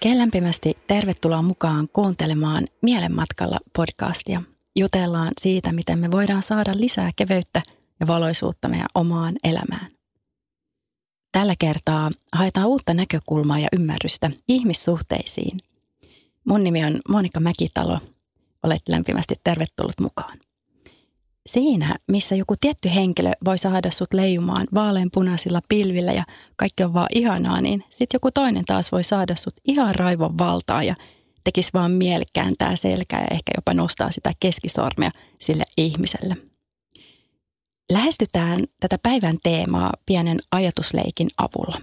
Oikein lämpimästi tervetuloa mukaan kuuntelemaan Mielenmatkalla podcastia. Jutellaan siitä, miten me voidaan saada lisää keveyttä ja valoisuutta meidän omaan elämään. Tällä kertaa haetaan uutta näkökulmaa ja ymmärrystä ihmissuhteisiin. Mun nimi on Monika Mäkitalo. Olet lämpimästi tervetullut mukaan. Siinä, missä joku tietty henkilö voi saada sut leijumaan vaaleanpunaisilla pilvillä ja kaikki on vaan ihanaa, niin sitten joku toinen taas voi saada sut ihan raivon valtaa ja tekisi vaan mieli kääntää selkää ja ehkä jopa nostaa sitä keskisormea sille ihmiselle. Lähestytään tätä päivän teemaa pienen ajatusleikin avulla.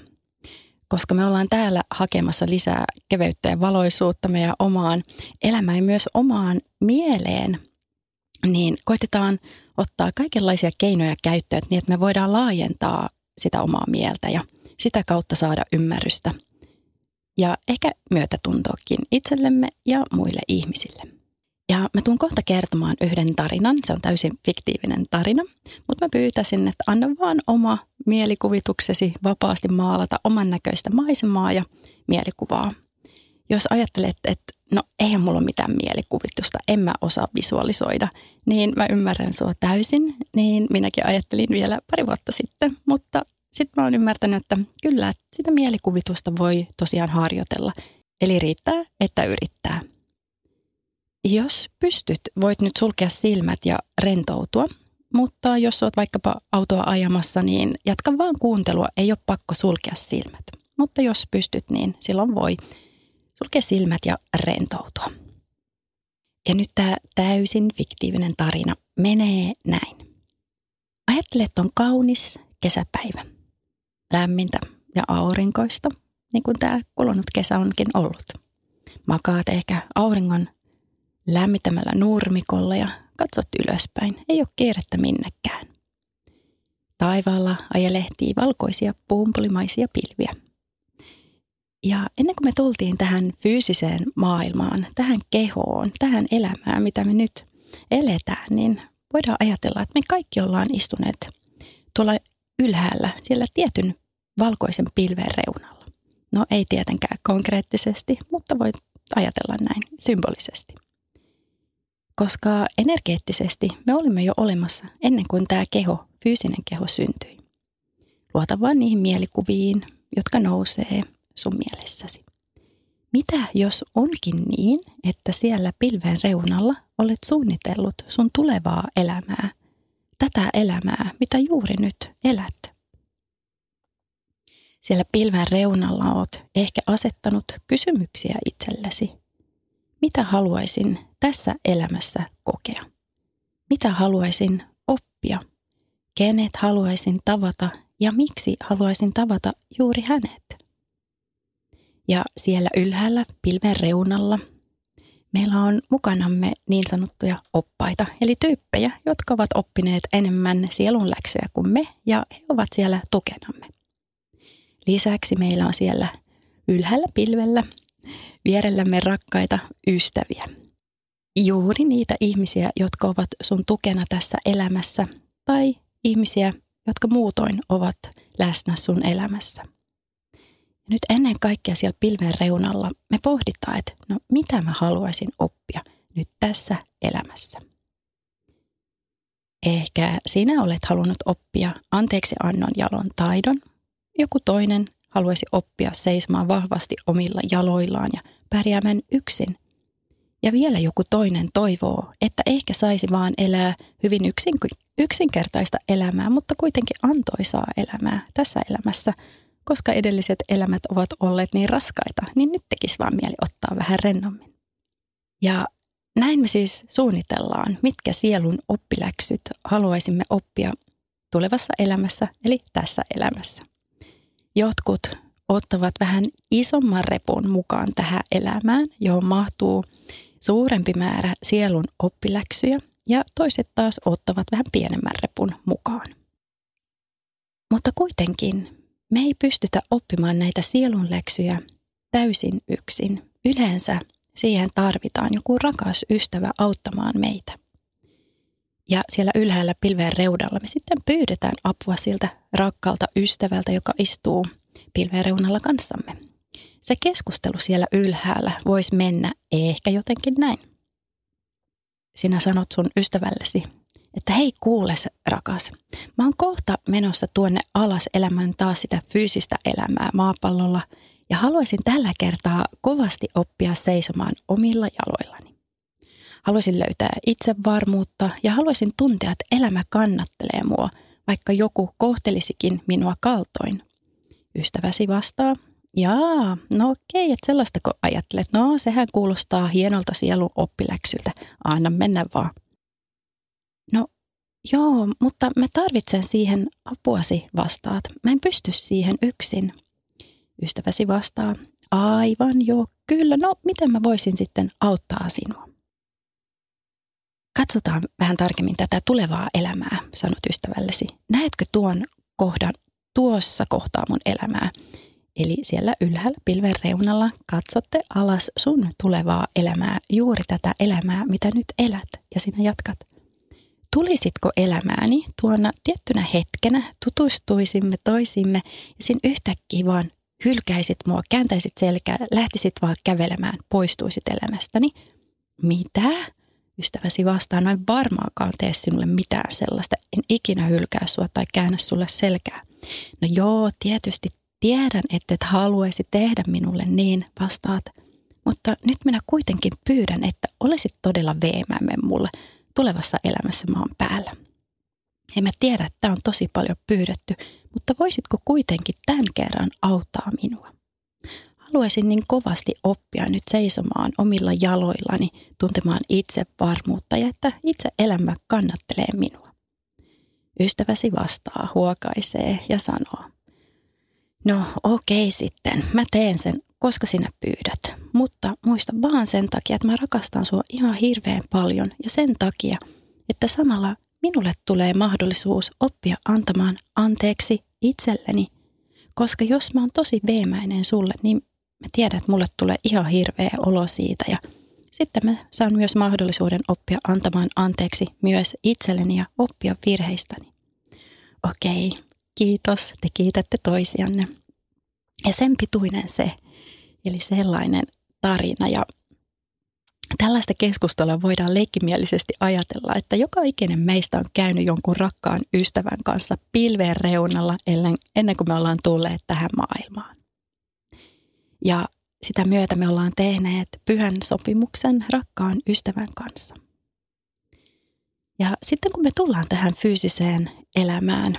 Koska me ollaan täällä hakemassa lisää keveyttä ja valoisuutta meidän omaan elämään ja myös omaan mieleen – niin koitetaan ottaa kaikenlaisia keinoja käyttöön niin, että me voidaan laajentaa sitä omaa mieltä ja sitä kautta saada ymmärrystä ja ehkä myötätuntoakin itsellemme ja muille ihmisille. Ja mä tuun kohta kertomaan yhden tarinan, se on täysin fiktiivinen tarina, mutta mä pyytäisin, että anna vaan oma mielikuvituksesi vapaasti maalata oman näköistä maisemaa ja mielikuvaa. Jos ajattelet, että no eihän mulla ole mitään mielikuvitusta, en mä osaa visualisoida, niin mä ymmärrän sua täysin, niin minäkin ajattelin vielä pari vuotta sitten, mutta sitten mä oon ymmärtänyt, että kyllä sitä mielikuvitusta voi tosiaan harjoitella, eli riittää, että yrittää. Jos pystyt, voit nyt sulkea silmät ja rentoutua, mutta jos oot vaikkapa autoa ajamassa, niin jatka vaan kuuntelua, ei ole pakko sulkea silmät. Mutta jos pystyt, niin silloin voi sulkea silmät ja rentoutua. Ja nyt tämä täysin fiktiivinen tarina menee näin. Ajattele, että on kaunis kesäpäivä. Lämmintä ja aurinkoista, niin kuin tämä kulunut kesä onkin ollut. Makaat ehkä auringon lämmittämällä nurmikolla ja katsot ylöspäin. Ei ole kiirettä minnekään. Taivaalla ajelehtii valkoisia puumpulimaisia pilviä – ja ennen kuin me tultiin tähän fyysiseen maailmaan, tähän kehoon, tähän elämään, mitä me nyt eletään, niin voidaan ajatella, että me kaikki ollaan istuneet tuolla ylhäällä, siellä tietyn valkoisen pilven reunalla. No ei tietenkään konkreettisesti, mutta voit ajatella näin symbolisesti. Koska energeettisesti me olimme jo olemassa ennen kuin tämä keho, fyysinen keho syntyi. Luota vaan niihin mielikuviin, jotka nousee – sun mielessäsi. Mitä jos onkin niin, että siellä pilven reunalla olet suunnitellut sun tulevaa elämää, tätä elämää, mitä juuri nyt elät? Siellä pilven reunalla oot ehkä asettanut kysymyksiä itsellesi. Mitä haluaisin tässä elämässä kokea? Mitä haluaisin oppia? Kenet haluaisin tavata ja miksi haluaisin tavata juuri hänet? Ja siellä ylhäällä pilven reunalla meillä on mukanamme niin sanottuja oppaita, eli tyyppejä, jotka ovat oppineet enemmän sielun läksyjä kuin me, ja he ovat siellä tukenamme. Lisäksi meillä on siellä ylhäällä pilvellä vierellämme rakkaita ystäviä. Juuri niitä ihmisiä, jotka ovat sun tukena tässä elämässä, tai ihmisiä, jotka muutoin ovat läsnä sun elämässä nyt ennen kaikkea siellä pilven reunalla me pohditaan, että no mitä mä haluaisin oppia nyt tässä elämässä. Ehkä sinä olet halunnut oppia anteeksi annon jalon taidon. Joku toinen haluaisi oppia seisomaan vahvasti omilla jaloillaan ja pärjäämään yksin. Ja vielä joku toinen toivoo, että ehkä saisi vaan elää hyvin yksin, yksinkertaista elämää, mutta kuitenkin antoisaa elämää tässä elämässä – koska edelliset elämät ovat olleet niin raskaita, niin nyt tekisi vaan mieli ottaa vähän rennommin. Ja näin me siis suunnitellaan, mitkä sielun oppiläksyt haluaisimme oppia tulevassa elämässä, eli tässä elämässä. Jotkut ottavat vähän isomman repun mukaan tähän elämään, johon mahtuu suurempi määrä sielun oppiläksyjä ja toiset taas ottavat vähän pienemmän repun mukaan. Mutta kuitenkin me ei pystytä oppimaan näitä sielun läksyjä täysin yksin. Yleensä siihen tarvitaan joku rakas ystävä auttamaan meitä. Ja siellä ylhäällä pilveen reudalla me sitten pyydetään apua siltä rakkaalta ystävältä, joka istuu pilveen reunalla kanssamme. Se keskustelu siellä ylhäällä voisi mennä ehkä jotenkin näin. Sinä sanot sun ystävällesi, että hei kuules rakas, mä oon kohta menossa tuonne alas elämään taas sitä fyysistä elämää maapallolla ja haluaisin tällä kertaa kovasti oppia seisomaan omilla jaloillani. Haluaisin löytää itsevarmuutta ja haluaisin tuntea, että elämä kannattelee mua, vaikka joku kohtelisikin minua kaltoin. Ystäväsi vastaa, jaa, no okei, että sellaista kun ajattelet, no sehän kuulostaa hienolta sielun oppiläksyltä, anna mennä vaan. No joo, mutta mä tarvitsen siihen apuasi vastaat. Mä en pysty siihen yksin. Ystäväsi vastaa, aivan joo, kyllä, no miten mä voisin sitten auttaa sinua? Katsotaan vähän tarkemmin tätä tulevaa elämää, sanot ystävällesi. Näetkö tuon kohdan tuossa kohtaa mun elämää? Eli siellä ylhäällä pilven reunalla katsotte alas sun tulevaa elämää, juuri tätä elämää, mitä nyt elät, ja sinä jatkat. Tulisitko elämääni tuona tiettynä hetkenä, tutustuisimme toisimme ja sin yhtäkkiä vaan hylkäisit mua, kääntäisit selkää, lähtisit vaan kävelemään, poistuisit elämästäni. Mitä? Ystäväsi vastaa, noin varmaakaan tee sinulle mitään sellaista. En ikinä hylkää sua tai käännä sulle selkää. No joo, tietysti tiedän, että et haluaisi tehdä minulle niin, vastaat. Mutta nyt minä kuitenkin pyydän, että olisit todella veemämme mulle tulevassa elämässä maan päällä. En mä tiedä, että tämä on tosi paljon pyydetty, mutta voisitko kuitenkin tämän kerran auttaa minua? Haluaisin niin kovasti oppia nyt seisomaan omilla jaloillani, tuntemaan itsevarmuutta ja että itse elämä kannattelee minua. Ystäväsi vastaa, huokaisee ja sanoo, no okei sitten, mä teen sen, koska sinä pyydät. Mutta muista vaan sen takia, että mä rakastan sua ihan hirveän paljon ja sen takia, että samalla minulle tulee mahdollisuus oppia antamaan anteeksi itselleni. Koska jos mä oon tosi veemäinen sulle, niin mä tiedän, että mulle tulee ihan hirveä olo siitä ja sitten mä saan myös mahdollisuuden oppia antamaan anteeksi myös itselleni ja oppia virheistäni. Okei, kiitos, te kiitätte toisianne. Ja sen pituinen se, eli sellainen tarina ja Tällaista keskustelua voidaan leikkimielisesti ajatella, että joka ikinen meistä on käynyt jonkun rakkaan ystävän kanssa pilveen reunalla ennen kuin me ollaan tulleet tähän maailmaan. Ja sitä myötä me ollaan tehneet pyhän sopimuksen rakkaan ystävän kanssa. Ja sitten kun me tullaan tähän fyysiseen elämään,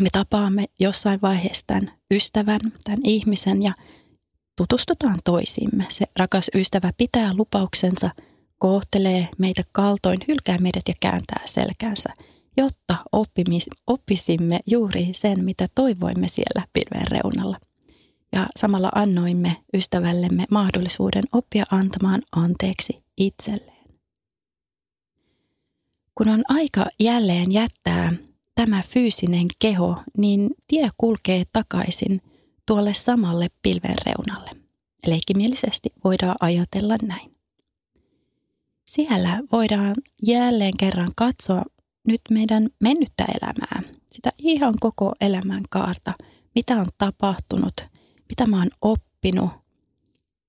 me tapaamme jossain vaiheessa tämän ystävän, tämän ihmisen ja tutustutaan toisimme. Se rakas ystävä pitää lupauksensa, kohtelee meitä kaltoin, hylkää meidät ja kääntää selkänsä, jotta oppimis, oppisimme juuri sen, mitä toivoimme siellä pilven reunalla. Ja samalla annoimme ystävällemme mahdollisuuden oppia antamaan anteeksi itselleen. Kun on aika jälleen jättää tämä fyysinen keho, niin tie kulkee takaisin – tuolle samalle pilven reunalle. Leikkimielisesti voidaan ajatella näin. Siellä voidaan jälleen kerran katsoa nyt meidän mennyttä elämää, sitä ihan koko elämän kaarta, mitä on tapahtunut, mitä mä oon oppinut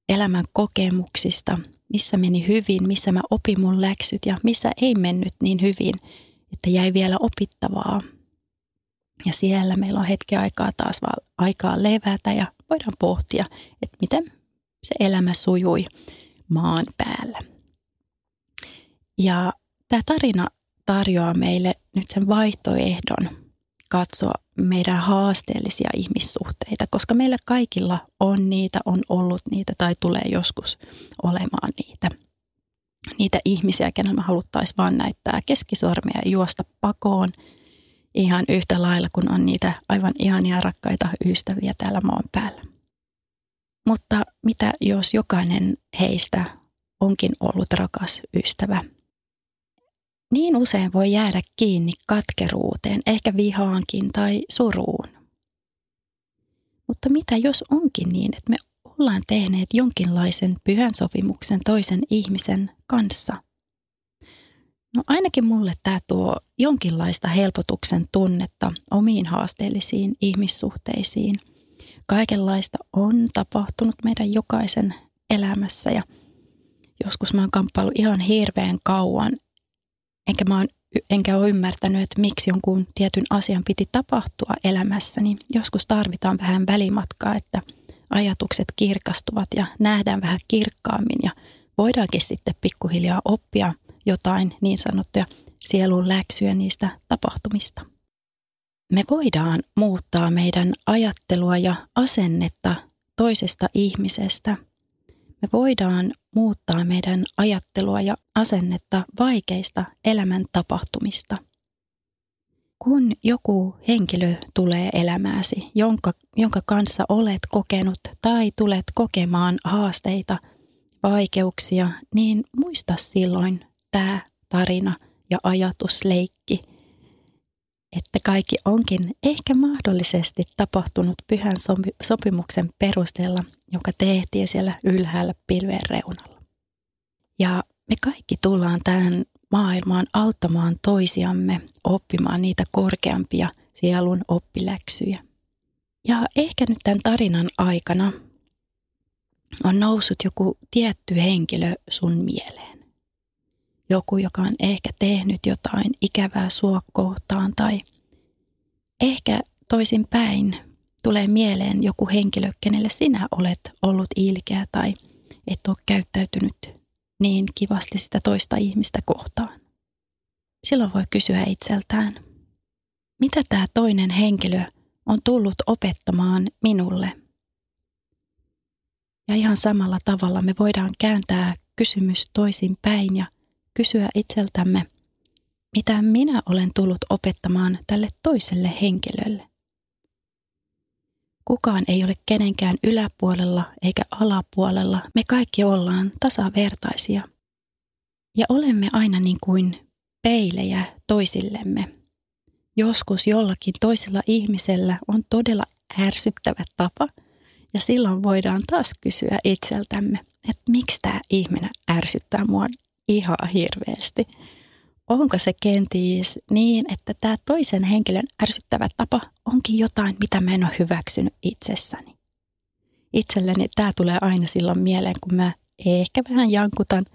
elämän kokemuksista, missä meni hyvin, missä mä opin mun läksyt ja missä ei mennyt niin hyvin, että jäi vielä opittavaa, ja siellä meillä on hetki aikaa taas vaan aikaa levätä ja voidaan pohtia, että miten se elämä sujui maan päällä. Ja tämä tarina tarjoaa meille nyt sen vaihtoehdon katsoa meidän haasteellisia ihmissuhteita, koska meillä kaikilla on niitä, on ollut niitä tai tulee joskus olemaan niitä. Niitä ihmisiä, kenellä me haluttaisiin vaan näyttää keskisormia ja juosta pakoon – ihan yhtä lailla kuin on niitä aivan ihania rakkaita ystäviä täällä maan päällä. Mutta mitä jos jokainen heistä onkin ollut rakas ystävä? Niin usein voi jäädä kiinni katkeruuteen, ehkä vihaankin tai suruun. Mutta mitä jos onkin niin, että me ollaan tehneet jonkinlaisen pyhän sopimuksen toisen ihmisen kanssa? No ainakin mulle tämä tuo jonkinlaista helpotuksen tunnetta omiin haasteellisiin ihmissuhteisiin. Kaikenlaista on tapahtunut meidän jokaisen elämässä ja joskus mä oon kamppailu ihan hirveän kauan, enkä mä oon enkä ole ymmärtänyt, että miksi jonkun tietyn asian piti tapahtua elämässä, niin joskus tarvitaan vähän välimatkaa, että ajatukset kirkastuvat ja nähdään vähän kirkkaammin ja voidaankin sitten pikkuhiljaa oppia jotain niin sanottuja sielun läksyjä niistä tapahtumista. Me voidaan muuttaa meidän ajattelua ja asennetta toisesta ihmisestä. Me voidaan muuttaa meidän ajattelua ja asennetta vaikeista elämän tapahtumista. Kun joku henkilö tulee elämääsi, jonka, jonka kanssa olet kokenut tai tulet kokemaan haasteita, vaikeuksia, niin muista silloin tämä tarina ja ajatusleikki, että kaikki onkin ehkä mahdollisesti tapahtunut pyhän sopimuksen perusteella, joka tehtiin siellä ylhäällä pilven reunalla. Ja me kaikki tullaan tähän maailmaan auttamaan toisiamme oppimaan niitä korkeampia sielun oppiläksyjä. Ja ehkä nyt tämän tarinan aikana on noussut joku tietty henkilö sun mieleen. Joku, joka on ehkä tehnyt jotain ikävää sua kohtaan tai ehkä toisin päin tulee mieleen joku henkilö, kenelle sinä olet ollut ilkeä tai et ole käyttäytynyt niin kivasti sitä toista ihmistä kohtaan. Silloin voi kysyä itseltään, mitä tämä toinen henkilö on tullut opettamaan minulle. Ja ihan samalla tavalla me voidaan kääntää kysymys toisin päin ja kysyä itseltämme, mitä minä olen tullut opettamaan tälle toiselle henkilölle. Kukaan ei ole kenenkään yläpuolella eikä alapuolella. Me kaikki ollaan tasavertaisia. Ja olemme aina niin kuin peilejä toisillemme. Joskus jollakin toisella ihmisellä on todella ärsyttävä tapa, ja silloin voidaan taas kysyä itseltämme, että miksi tämä ihminen ärsyttää mua ihan hirveästi onko se kenties niin, että tämä toisen henkilön ärsyttävä tapa onkin jotain, mitä mä en ole hyväksynyt itsessäni. Itselleni tämä tulee aina silloin mieleen, kun mä ehkä vähän jankutan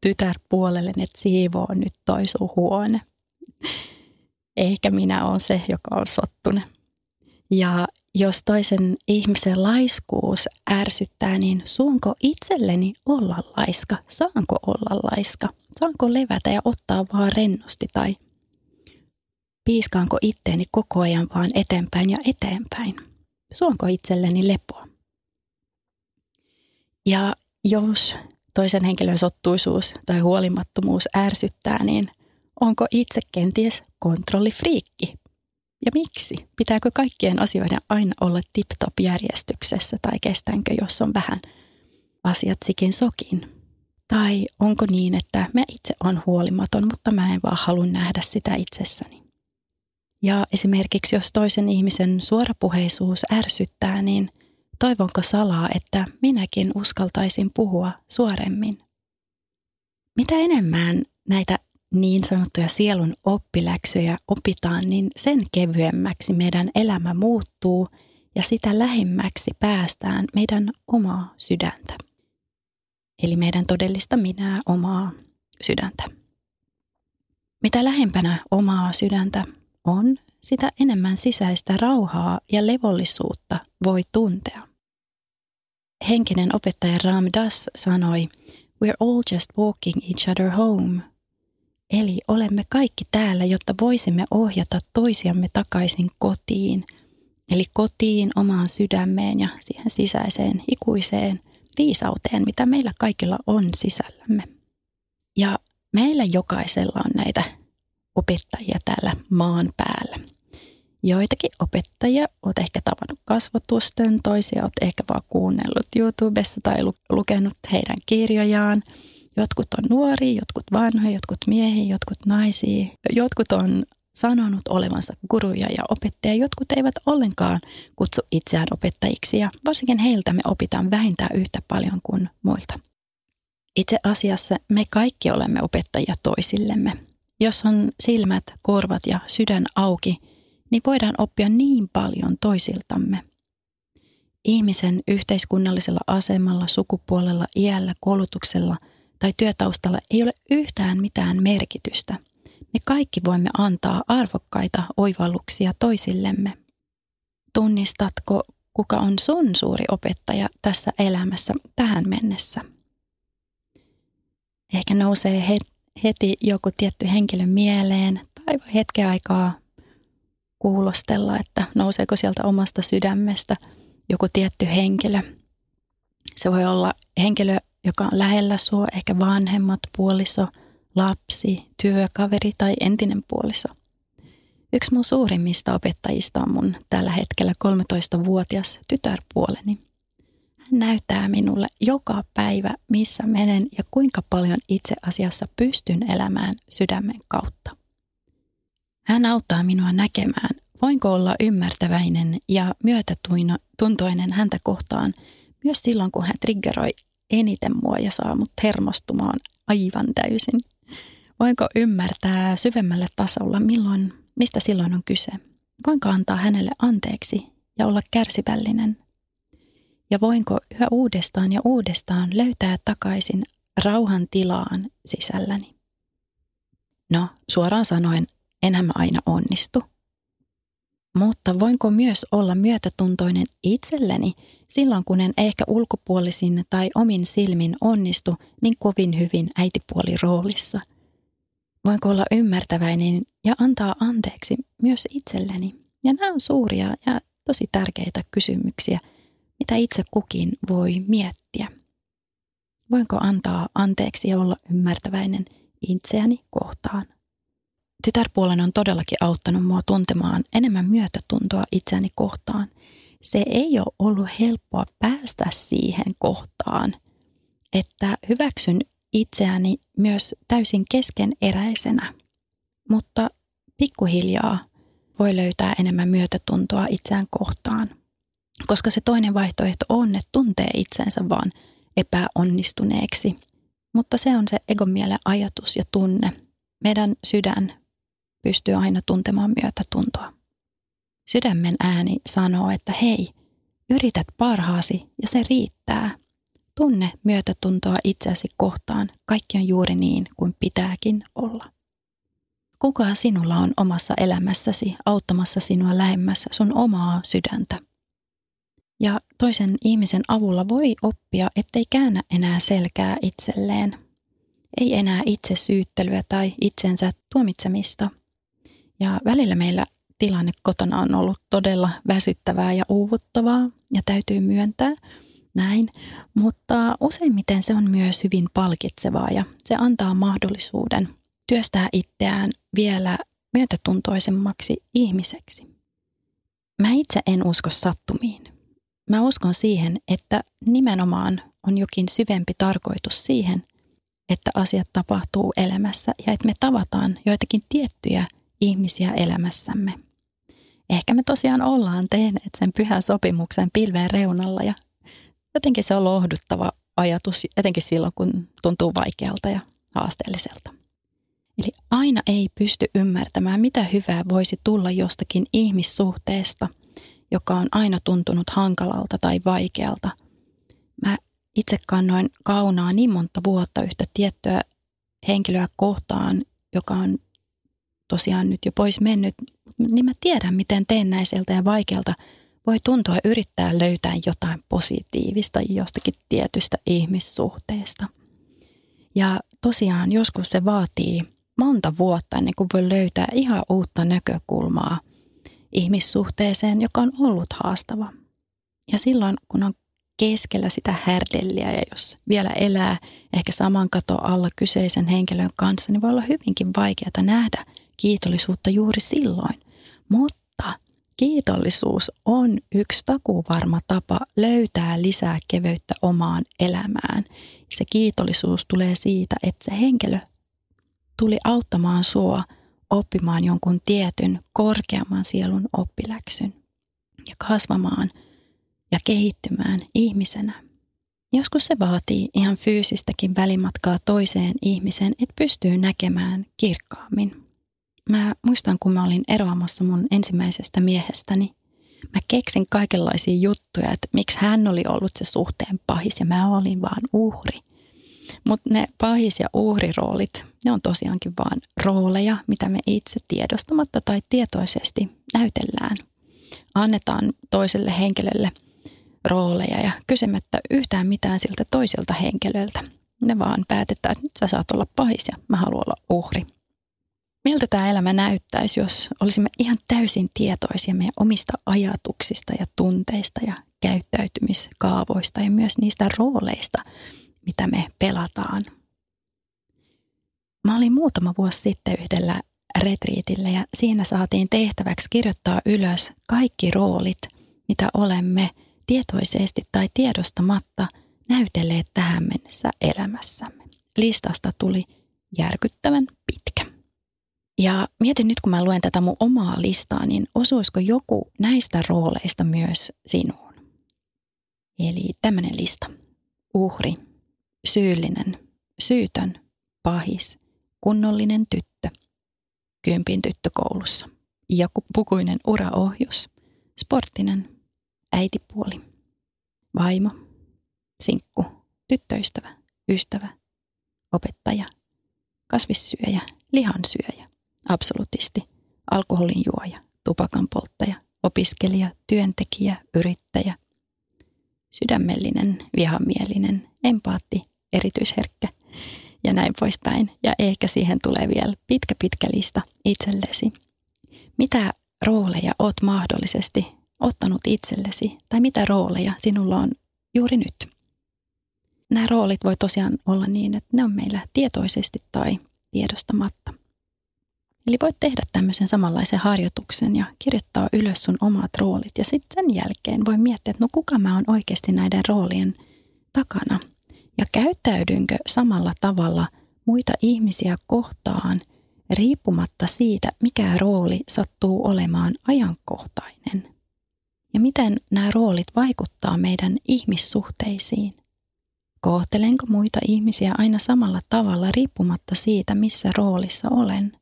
tytärpuolelle, että siivoo nyt toi sun huone. Ehkä minä olen se, joka on sottunut. Ja jos toisen ihmisen laiskuus ärsyttää, niin suonko itselleni olla laiska? Saanko olla laiska? Saanko levätä ja ottaa vaan rennosti tai piiskaanko itteeni koko ajan vaan eteenpäin ja eteenpäin? Suonko itselleni lepoa? Ja jos toisen henkilön sottuisuus tai huolimattomuus ärsyttää, niin onko itse kenties kontrollifriikki? Ja miksi? Pitääkö kaikkien asioiden aina olla tip-top järjestyksessä tai kestänkö, jos on vähän asiat sikin sokin? Tai onko niin, että mä itse on huolimaton, mutta mä en vaan halua nähdä sitä itsessäni? Ja esimerkiksi jos toisen ihmisen suorapuheisuus ärsyttää, niin toivonko salaa, että minäkin uskaltaisin puhua suoremmin? Mitä enemmän näitä niin sanottuja sielun oppiläksyjä opitaan, niin sen kevyemmäksi meidän elämä muuttuu ja sitä lähemmäksi päästään meidän omaa sydäntä. Eli meidän todellista minää, omaa sydäntä. Mitä lähempänä omaa sydäntä on, sitä enemmän sisäistä rauhaa ja levollisuutta voi tuntea. Henkinen opettaja Ram Das sanoi, We're all just walking each other home – Eli olemme kaikki täällä, jotta voisimme ohjata toisiamme takaisin kotiin. Eli kotiin, omaan sydämeen ja siihen sisäiseen ikuiseen viisauteen, mitä meillä kaikilla on sisällämme. Ja meillä jokaisella on näitä opettajia täällä maan päällä. Joitakin opettajia olet ehkä tavannut kasvotusten, toisia olet ehkä vaan kuunnellut YouTubessa tai lukenut heidän kirjojaan. Jotkut on nuoria, jotkut vanhoja, jotkut miehiä, jotkut naisia. Jotkut on sanonut olevansa guruja ja opettajia, jotkut eivät ollenkaan kutsu itseään opettajiksi ja varsinkin heiltä me opitaan vähintään yhtä paljon kuin muilta. Itse asiassa me kaikki olemme opettajia toisillemme. Jos on silmät, korvat ja sydän auki, niin voidaan oppia niin paljon toisiltamme. Ihmisen yhteiskunnallisella asemalla, sukupuolella, iällä, koulutuksella tai työtaustalla ei ole yhtään mitään merkitystä. Me kaikki voimme antaa arvokkaita oivalluksia toisillemme. Tunnistatko, kuka on sun suuri opettaja tässä elämässä tähän mennessä? Ehkä nousee heti joku tietty henkilö mieleen tai hetken aikaa kuulostella, että nouseeko sieltä omasta sydämestä joku tietty henkilö. Se voi olla henkilö, joka on lähellä sua, ehkä vanhemmat, puoliso, lapsi, työkaveri tai entinen puoliso. Yksi mun suurimmista opettajista on mun tällä hetkellä 13-vuotias tytärpuoleni. Hän näyttää minulle joka päivä, missä menen ja kuinka paljon itse asiassa pystyn elämään sydämen kautta. Hän auttaa minua näkemään, voinko olla ymmärtäväinen ja myötätuntoinen häntä kohtaan myös silloin, kun hän triggeroi eniten mua ja saa mut hermostumaan aivan täysin. Voinko ymmärtää syvemmällä tasolla, milloin, mistä silloin on kyse? Voinko antaa hänelle anteeksi ja olla kärsivällinen? Ja voinko yhä uudestaan ja uudestaan löytää takaisin rauhan tilaan sisälläni? No, suoraan sanoen, enhän mä aina onnistu. Mutta voinko myös olla myötätuntoinen itselleni silloin, kun en ehkä ulkopuolisin tai omin silmin onnistu niin kovin hyvin äitipuoli roolissa? Voinko olla ymmärtäväinen ja antaa anteeksi myös itselleni? Ja nämä on suuria ja tosi tärkeitä kysymyksiä, mitä itse kukin voi miettiä. Voinko antaa anteeksi ja olla ymmärtäväinen itseäni kohtaan? Tytärpuolen on todellakin auttanut mua tuntemaan enemmän myötätuntoa itseäni kohtaan. Se ei ole ollut helppoa päästä siihen kohtaan, että hyväksyn itseäni myös täysin keskeneräisenä, mutta pikkuhiljaa voi löytää enemmän myötätuntoa itseään kohtaan. Koska se toinen vaihtoehto on, että tuntee itsensä vaan epäonnistuneeksi. Mutta se on se egomielen ajatus ja tunne. Meidän sydän pystyy aina tuntemaan myötätuntoa. Sydämen ääni sanoo, että hei, yrität parhaasi ja se riittää. Tunne myötätuntoa itseäsi kohtaan, kaikki on juuri niin kuin pitääkin olla. Kuka sinulla on omassa elämässäsi auttamassa sinua lähemmässä sun omaa sydäntä? Ja toisen ihmisen avulla voi oppia, ettei käännä enää selkää itselleen. Ei enää itse syyttelyä tai itsensä tuomitsemista – ja välillä meillä tilanne kotona on ollut todella väsyttävää ja uuvuttavaa ja täytyy myöntää näin, mutta useimmiten se on myös hyvin palkitsevaa ja se antaa mahdollisuuden työstää itseään vielä myötätuntoisemmaksi ihmiseksi. Mä itse en usko sattumiin. Mä uskon siihen, että nimenomaan on jokin syvempi tarkoitus siihen, että asiat tapahtuu elämässä ja että me tavataan joitakin tiettyjä ihmisiä elämässämme. Ehkä me tosiaan ollaan tehneet sen pyhän sopimuksen pilveen reunalla ja jotenkin se on lohduttava ajatus, etenkin silloin, kun tuntuu vaikealta ja haasteelliselta. Eli aina ei pysty ymmärtämään, mitä hyvää voisi tulla jostakin ihmissuhteesta, joka on aina tuntunut hankalalta tai vaikealta. Mä itse kannoin kaunaa niin monta vuotta yhtä tiettyä henkilöä kohtaan, joka on tosiaan nyt jo pois mennyt, niin mä tiedän, miten teennäiseltä ja vaikealta voi tuntua yrittää löytää jotain positiivista jostakin tietystä ihmissuhteesta. Ja tosiaan joskus se vaatii monta vuotta ennen kuin voi löytää ihan uutta näkökulmaa ihmissuhteeseen, joka on ollut haastava. Ja silloin, kun on keskellä sitä härdelliä ja jos vielä elää ehkä saman kato alla kyseisen henkilön kanssa, niin voi olla hyvinkin vaikeaa nähdä kiitollisuutta juuri silloin. Mutta Kiitollisuus on yksi takuvarma tapa löytää lisää keveyttä omaan elämään. Se kiitollisuus tulee siitä, että se henkilö tuli auttamaan sua oppimaan jonkun tietyn korkeamman sielun oppiläksyn ja kasvamaan ja kehittymään ihmisenä. Joskus se vaatii ihan fyysistäkin välimatkaa toiseen ihmiseen, että pystyy näkemään kirkkaammin. Mä muistan, kun mä olin eroamassa mun ensimmäisestä miehestäni. Mä keksin kaikenlaisia juttuja, että miksi hän oli ollut se suhteen pahis ja mä olin vaan uhri. Mutta ne pahis- ja uhriroolit, ne on tosiaankin vaan rooleja, mitä me itse tiedostamatta tai tietoisesti näytellään. Annetaan toiselle henkilölle rooleja ja kysymättä yhtään mitään siltä toiselta henkilöltä. Me vaan päätetään, että nyt sä saat olla pahis ja mä haluan olla uhri. Miltä tämä elämä näyttäisi, jos olisimme ihan täysin tietoisia meidän omista ajatuksista ja tunteista ja käyttäytymiskaavoista ja myös niistä rooleista, mitä me pelataan. Mä olin muutama vuosi sitten yhdellä retriitillä ja siinä saatiin tehtäväksi kirjoittaa ylös kaikki roolit, mitä olemme tietoisesti tai tiedostamatta näytelleet tähän mennessä elämässämme. Listasta tuli järkyttävän pitkä. Ja mietin nyt, kun mä luen tätä mun omaa listaa, niin osuisiko joku näistä rooleista myös sinuun? Eli tämmöinen lista. Uhri, syyllinen, syytön, pahis, kunnollinen tyttö, kympin tyttö koulussa, joku pukuinen uraohjus, sporttinen, äitipuoli, vaimo, sinkku, tyttöystävä, ystävä, opettaja, kasvissyöjä, lihansyöjä, absolutisti, alkoholin juoja, tupakan polttaja, opiskelija, työntekijä, yrittäjä, sydämellinen, vihamielinen, empaatti, erityisherkkä ja näin poispäin. Ja ehkä siihen tulee vielä pitkä pitkä lista itsellesi. Mitä rooleja oot mahdollisesti ottanut itsellesi tai mitä rooleja sinulla on juuri nyt? Nämä roolit voi tosiaan olla niin, että ne on meillä tietoisesti tai tiedostamatta. Eli voit tehdä tämmöisen samanlaisen harjoituksen ja kirjoittaa ylös sun omat roolit. Ja sitten sen jälkeen voi miettiä, että no kuka mä oon oikeasti näiden roolien takana. Ja käyttäydynkö samalla tavalla muita ihmisiä kohtaan riippumatta siitä, mikä rooli sattuu olemaan ajankohtainen. Ja miten nämä roolit vaikuttaa meidän ihmissuhteisiin. Kohtelenko muita ihmisiä aina samalla tavalla riippumatta siitä, missä roolissa olen –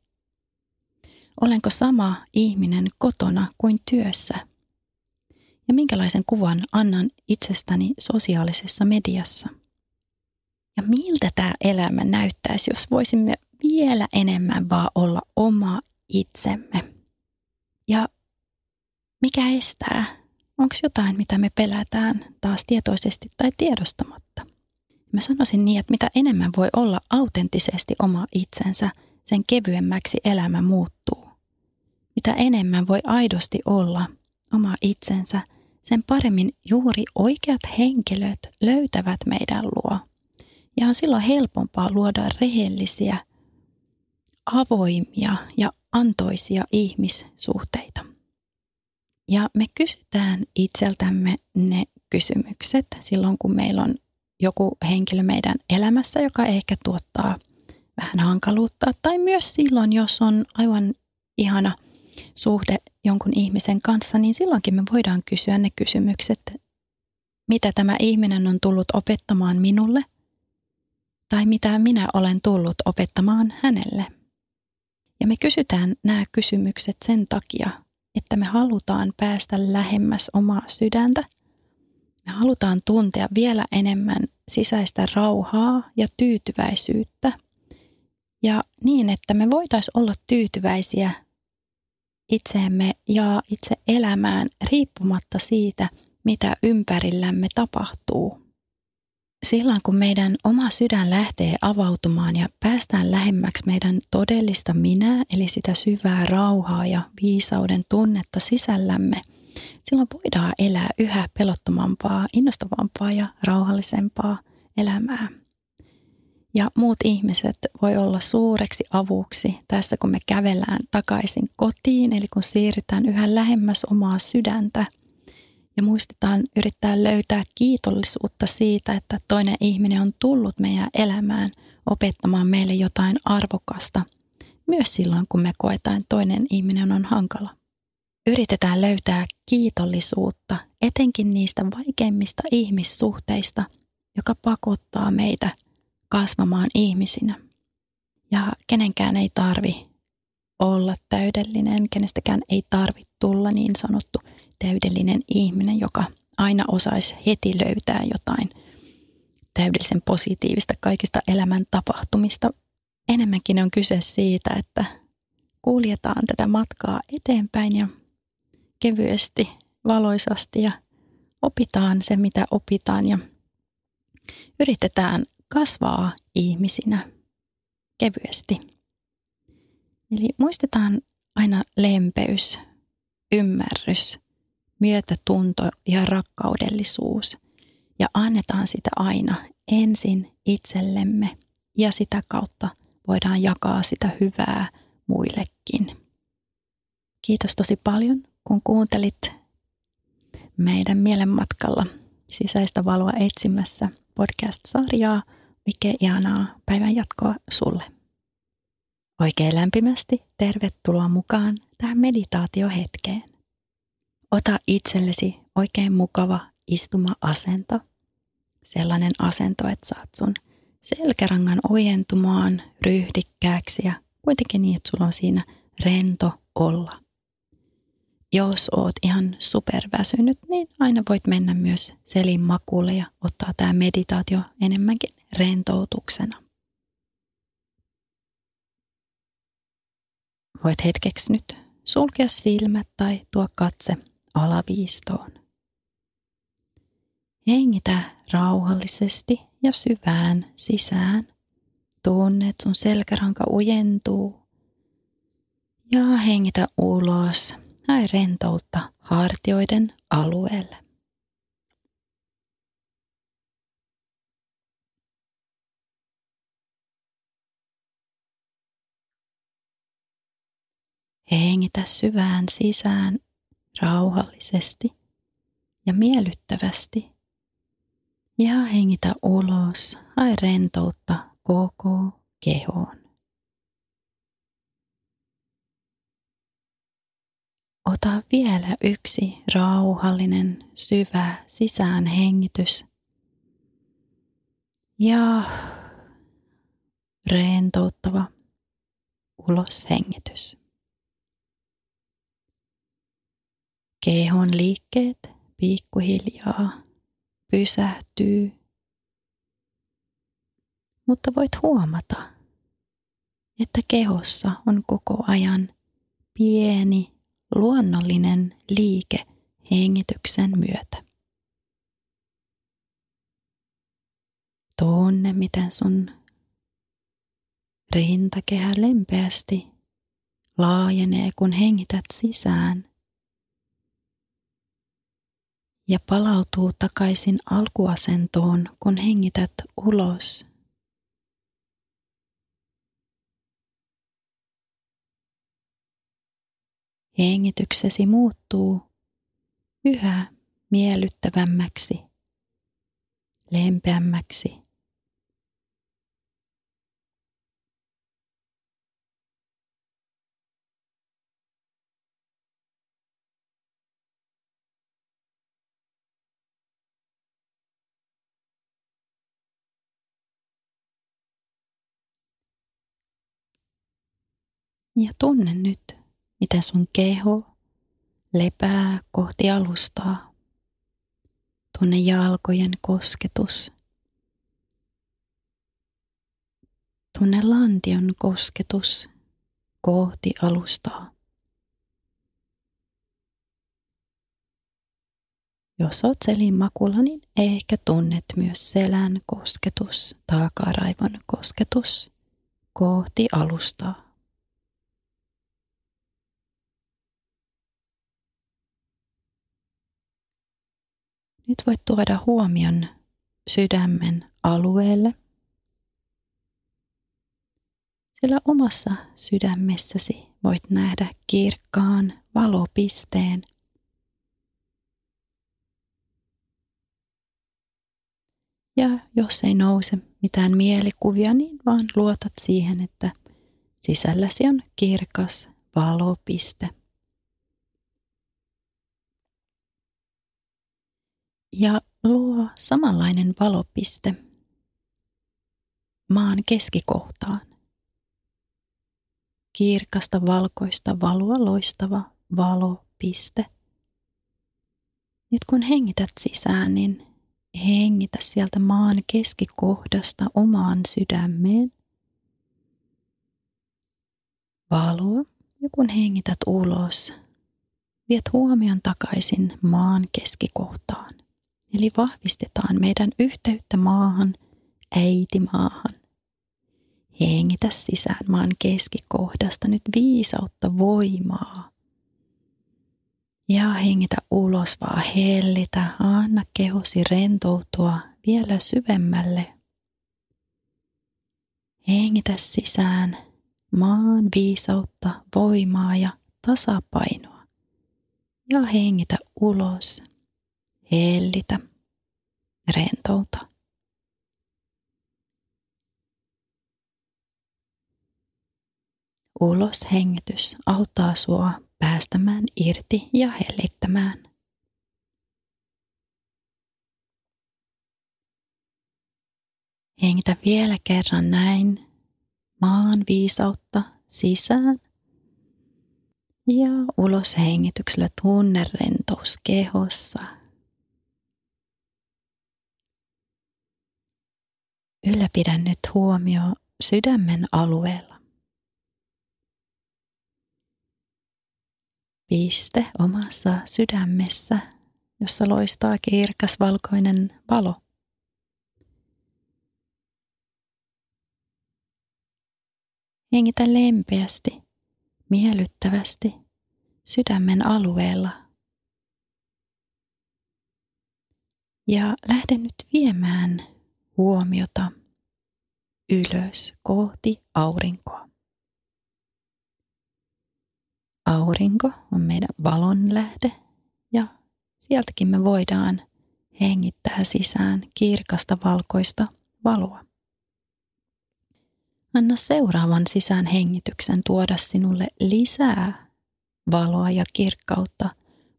Olenko sama ihminen kotona kuin työssä? Ja minkälaisen kuvan annan itsestäni sosiaalisessa mediassa? Ja miltä tämä elämä näyttäisi, jos voisimme vielä enemmän vaan olla oma itsemme? Ja mikä estää? Onko jotain, mitä me pelätään taas tietoisesti tai tiedostamatta? Mä sanoisin niin, että mitä enemmän voi olla autenttisesti oma itsensä, sen kevyemmäksi elämä muuttuu mitä enemmän voi aidosti olla oma itsensä, sen paremmin juuri oikeat henkilöt löytävät meidän luo. Ja on silloin helpompaa luoda rehellisiä, avoimia ja antoisia ihmissuhteita. Ja me kysytään itseltämme ne kysymykset silloin, kun meillä on joku henkilö meidän elämässä, joka ehkä tuottaa vähän hankaluutta, tai myös silloin, jos on aivan ihana – suhde jonkun ihmisen kanssa, niin silloinkin me voidaan kysyä ne kysymykset, mitä tämä ihminen on tullut opettamaan minulle tai mitä minä olen tullut opettamaan hänelle. Ja me kysytään nämä kysymykset sen takia, että me halutaan päästä lähemmäs omaa sydäntä. Me halutaan tuntea vielä enemmän sisäistä rauhaa ja tyytyväisyyttä. Ja niin, että me voitaisiin olla tyytyväisiä itseemme ja itse elämään riippumatta siitä, mitä ympärillämme tapahtuu. Silloin kun meidän oma sydän lähtee avautumaan ja päästään lähemmäksi meidän todellista minää, eli sitä syvää rauhaa ja viisauden tunnetta sisällämme, silloin voidaan elää yhä pelottomampaa, innostavampaa ja rauhallisempaa elämää. Ja muut ihmiset voi olla suureksi avuksi tässä, kun me kävellään takaisin kotiin, eli kun siirrytään yhä lähemmäs omaa sydäntä. Ja muistetaan yrittää löytää kiitollisuutta siitä, että toinen ihminen on tullut meidän elämään opettamaan meille jotain arvokasta, myös silloin, kun me koetaan, että toinen ihminen on hankala. Yritetään löytää kiitollisuutta etenkin niistä vaikeimmista ihmissuhteista, joka pakottaa meitä kasvamaan ihmisinä. Ja kenenkään ei tarvi olla täydellinen, kenestäkään ei tarvitse tulla niin sanottu täydellinen ihminen, joka aina osaisi heti löytää jotain täydellisen positiivista kaikista elämän tapahtumista. Enemmänkin on kyse siitä, että kuljetaan tätä matkaa eteenpäin ja kevyesti, valoisasti ja opitaan se, mitä opitaan ja yritetään kasvaa ihmisinä kevyesti. Eli muistetaan aina lempeys, ymmärrys, myötätunto ja rakkaudellisuus ja annetaan sitä aina ensin itsellemme ja sitä kautta voidaan jakaa sitä hyvää muillekin. Kiitos tosi paljon, kun kuuntelit meidän mielenmatkalla sisäistä valoa etsimässä podcast-sarjaa. Oikein ihanaa päivän jatkoa sulle. Oikein lämpimästi tervetuloa mukaan tähän meditaatiohetkeen. Ota itsellesi oikein mukava istuma-asento. Sellainen asento, että saat sun selkärangan ojentumaan ryhdikkääksi ja kuitenkin niin, että sulla on siinä rento olla. Jos oot ihan superväsynyt, niin aina voit mennä myös selin makuulle ja ottaa tämä meditaatio enemmänkin rentoutuksena. Voit hetkeksi nyt sulkea silmät tai tuo katse alaviistoon. Hengitä rauhallisesti ja syvään sisään. Tunne, että sun selkäranka ujentuu. Ja hengitä ulos. Hae rentoutta hartioiden alueelle. Hengitä syvään sisään rauhallisesti ja miellyttävästi. Ja hengitä ulos, hae rentoutta koko kehoon. Ota vielä yksi rauhallinen, syvä sisään hengitys. Ja rentouttava ulos hengitys. Kehon liikkeet pikkuhiljaa pysähtyy, mutta voit huomata, että kehossa on koko ajan pieni luonnollinen liike hengityksen myötä. Tunne, miten sun rintakehä lempeästi laajenee, kun hengität sisään – ja palautuu takaisin alkuasentoon, kun hengität ulos. Hengityksesi muuttuu yhä miellyttävämmäksi, lempeämmäksi Ja tunne nyt, miten sun keho lepää kohti alustaa. Tunne jalkojen kosketus. Tunne lantion kosketus kohti alustaa. Jos oot selin makulla, niin ehkä tunnet myös selän kosketus, takaraivon kosketus kohti alustaa. Nyt voit tuoda huomion sydämen alueelle. Sillä omassa sydämessäsi voit nähdä kirkkaan valopisteen. Ja jos ei nouse mitään mielikuvia, niin vaan luotat siihen, että sisälläsi on kirkas valopiste. Ja luo samanlainen valopiste maan keskikohtaan. Kirkasta valkoista valoa loistava valopiste. Nyt kun hengität sisään, niin hengitä sieltä maan keskikohdasta omaan sydämeen valoa ja kun hengität ulos, viet huomion takaisin maan keskikohtaan. Eli vahvistetaan meidän yhteyttä maahan, äitimaahan. Hengitä sisään maan keskikohdasta nyt viisautta voimaa. Ja hengitä ulos vaan hellitä, anna kehosi rentoutua vielä syvemmälle. Hengitä sisään maan viisautta, voimaa ja tasapainoa. Ja hengitä ulos, hellitä, rentouta. Ulos hengitys auttaa sua päästämään irti ja hellittämään. Hengitä vielä kerran näin maan viisautta sisään ja ulos hengityksellä tunne rentous kehossa. Ylläpidä nyt huomio sydämen alueella. Piste omassa sydämessä, jossa loistaa kirkas valkoinen valo. Hengitä lempeästi, miellyttävästi sydämen alueella. Ja lähde nyt viemään huomiota ylös kohti aurinkoa. Aurinko on meidän valon lähde ja sieltäkin me voidaan hengittää sisään kirkasta valkoista valoa. Anna seuraavan sisään hengityksen tuoda sinulle lisää valoa ja kirkkautta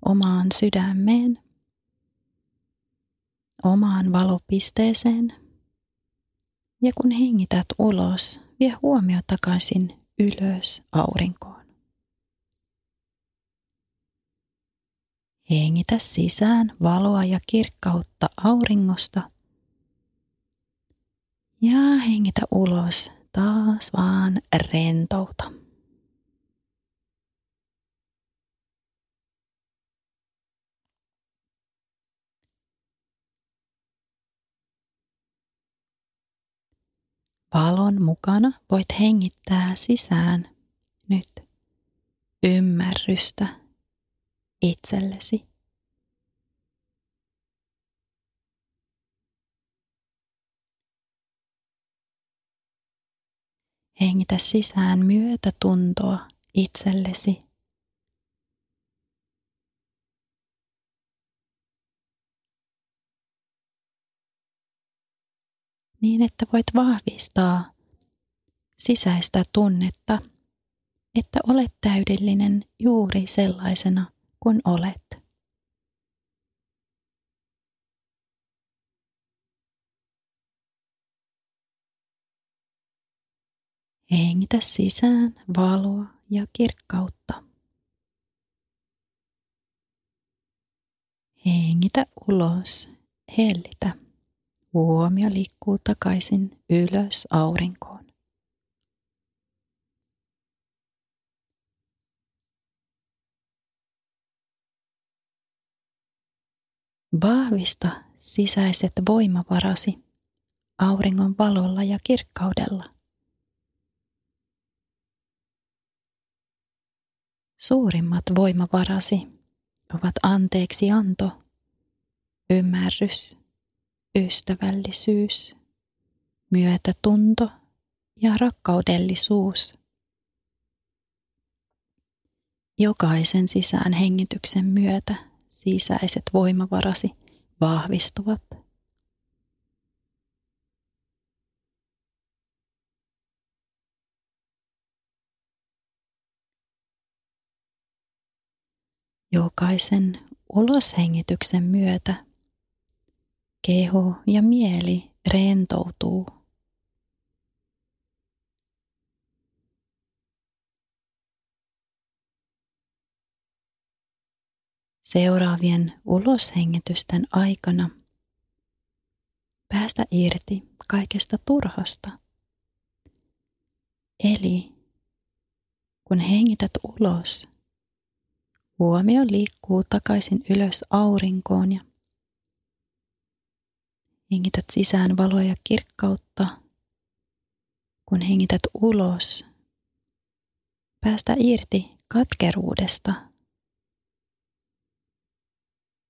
omaan sydämeen, omaan valopisteeseen. Ja kun hengität ulos, vie huomio takaisin ylös aurinkoon. Hengitä sisään valoa ja kirkkautta auringosta ja hengitä ulos taas vaan rentouta. Valon mukana voit hengittää sisään nyt ymmärrystä itsellesi. Hengitä sisään myötätuntoa itsellesi. Niin, että voit vahvistaa sisäistä tunnetta, että olet täydellinen juuri sellaisena kuin olet. Hengitä sisään valoa ja kirkkautta. Hengitä ulos, hellitä. Huomio liikkuu takaisin ylös aurinkoon. Vahvista sisäiset voimavarasi auringon valolla ja kirkkaudella. Suurimmat voimavarasi ovat anteeksi anto, ymmärrys, ystävällisyys, myötätunto ja rakkaudellisuus. Jokaisen sisään hengityksen myötä sisäiset voimavarasi vahvistuvat. Jokaisen uloshengityksen myötä keho ja mieli rentoutuu. Seuraavien uloshengitysten aikana päästä irti kaikesta turhasta. Eli kun hengität ulos, huomio liikkuu takaisin ylös aurinkoon ja hengität sisään valoa ja kirkkautta. Kun hengität ulos, päästä irti katkeruudesta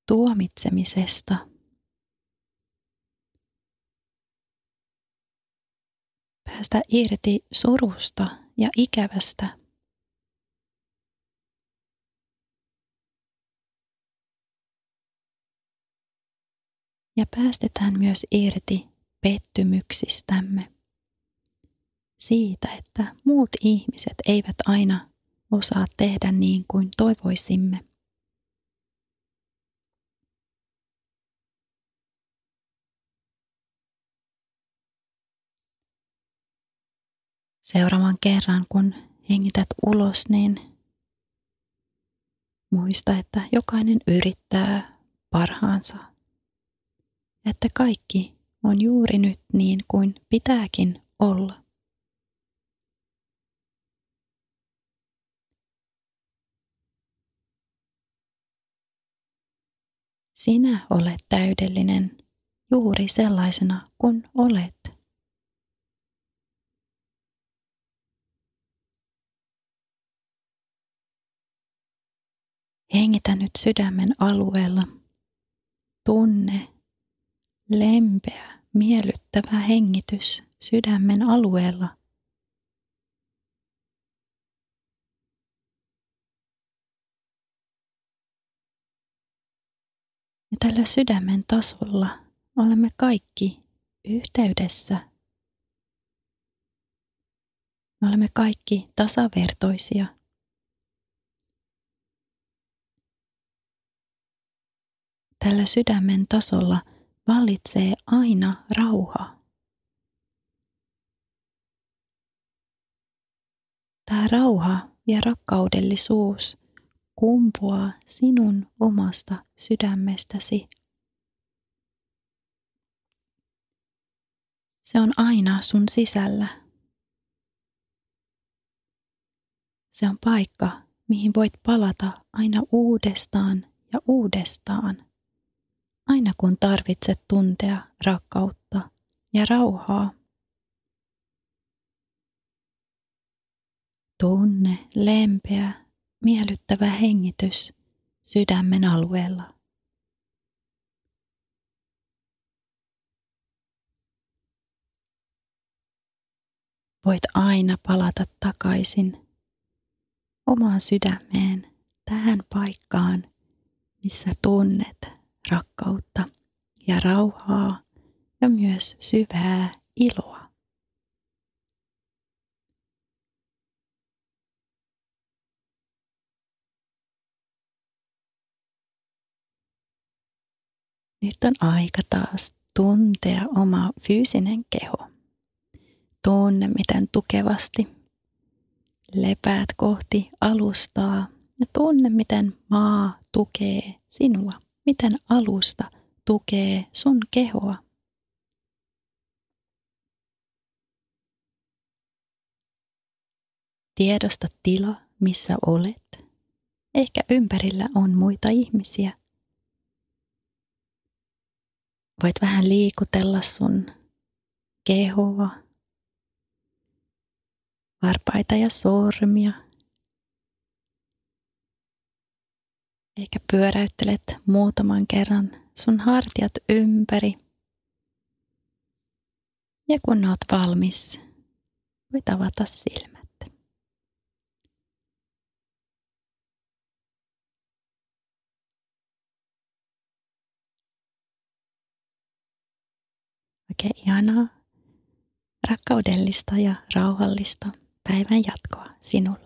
tuomitsemisesta. Päästä irti surusta ja ikävästä. Ja päästetään myös irti pettymyksistämme. Siitä, että muut ihmiset eivät aina osaa tehdä niin kuin toivoisimme. Seuraavan kerran, kun hengität ulos, niin muista, että jokainen yrittää parhaansa. Että kaikki on juuri nyt niin kuin pitääkin olla. Sinä olet täydellinen juuri sellaisena kuin olet. Hengitä nyt sydämen alueella. Tunne lempeä, miellyttävä hengitys sydämen alueella. Ja tällä sydämen tasolla olemme kaikki yhteydessä. Me olemme kaikki tasavertoisia. tällä sydämen tasolla vallitsee aina rauha. Tämä rauha ja rakkaudellisuus kumpuaa sinun omasta sydämestäsi. Se on aina sun sisällä. Se on paikka, mihin voit palata aina uudestaan ja uudestaan aina kun tarvitset tuntea rakkautta ja rauhaa. Tunne lempeä, miellyttävä hengitys sydämen alueella. Voit aina palata takaisin omaan sydämeen tähän paikkaan, missä tunnet rakkautta ja rauhaa ja myös syvää iloa. Nyt on aika taas tuntea oma fyysinen keho. Tunne, miten tukevasti lepäät kohti alustaa ja tunne, miten maa tukee sinua miten alusta tukee sun kehoa. Tiedosta tila, missä olet. Ehkä ympärillä on muita ihmisiä. Voit vähän liikutella sun kehoa, varpaita ja sormia Eikä pyöräyttelet muutaman kerran sun hartiat ympäri. Ja kun oot valmis, voit avata silmät. Oikein ihanaa, rakkaudellista ja rauhallista päivän jatkoa sinulle.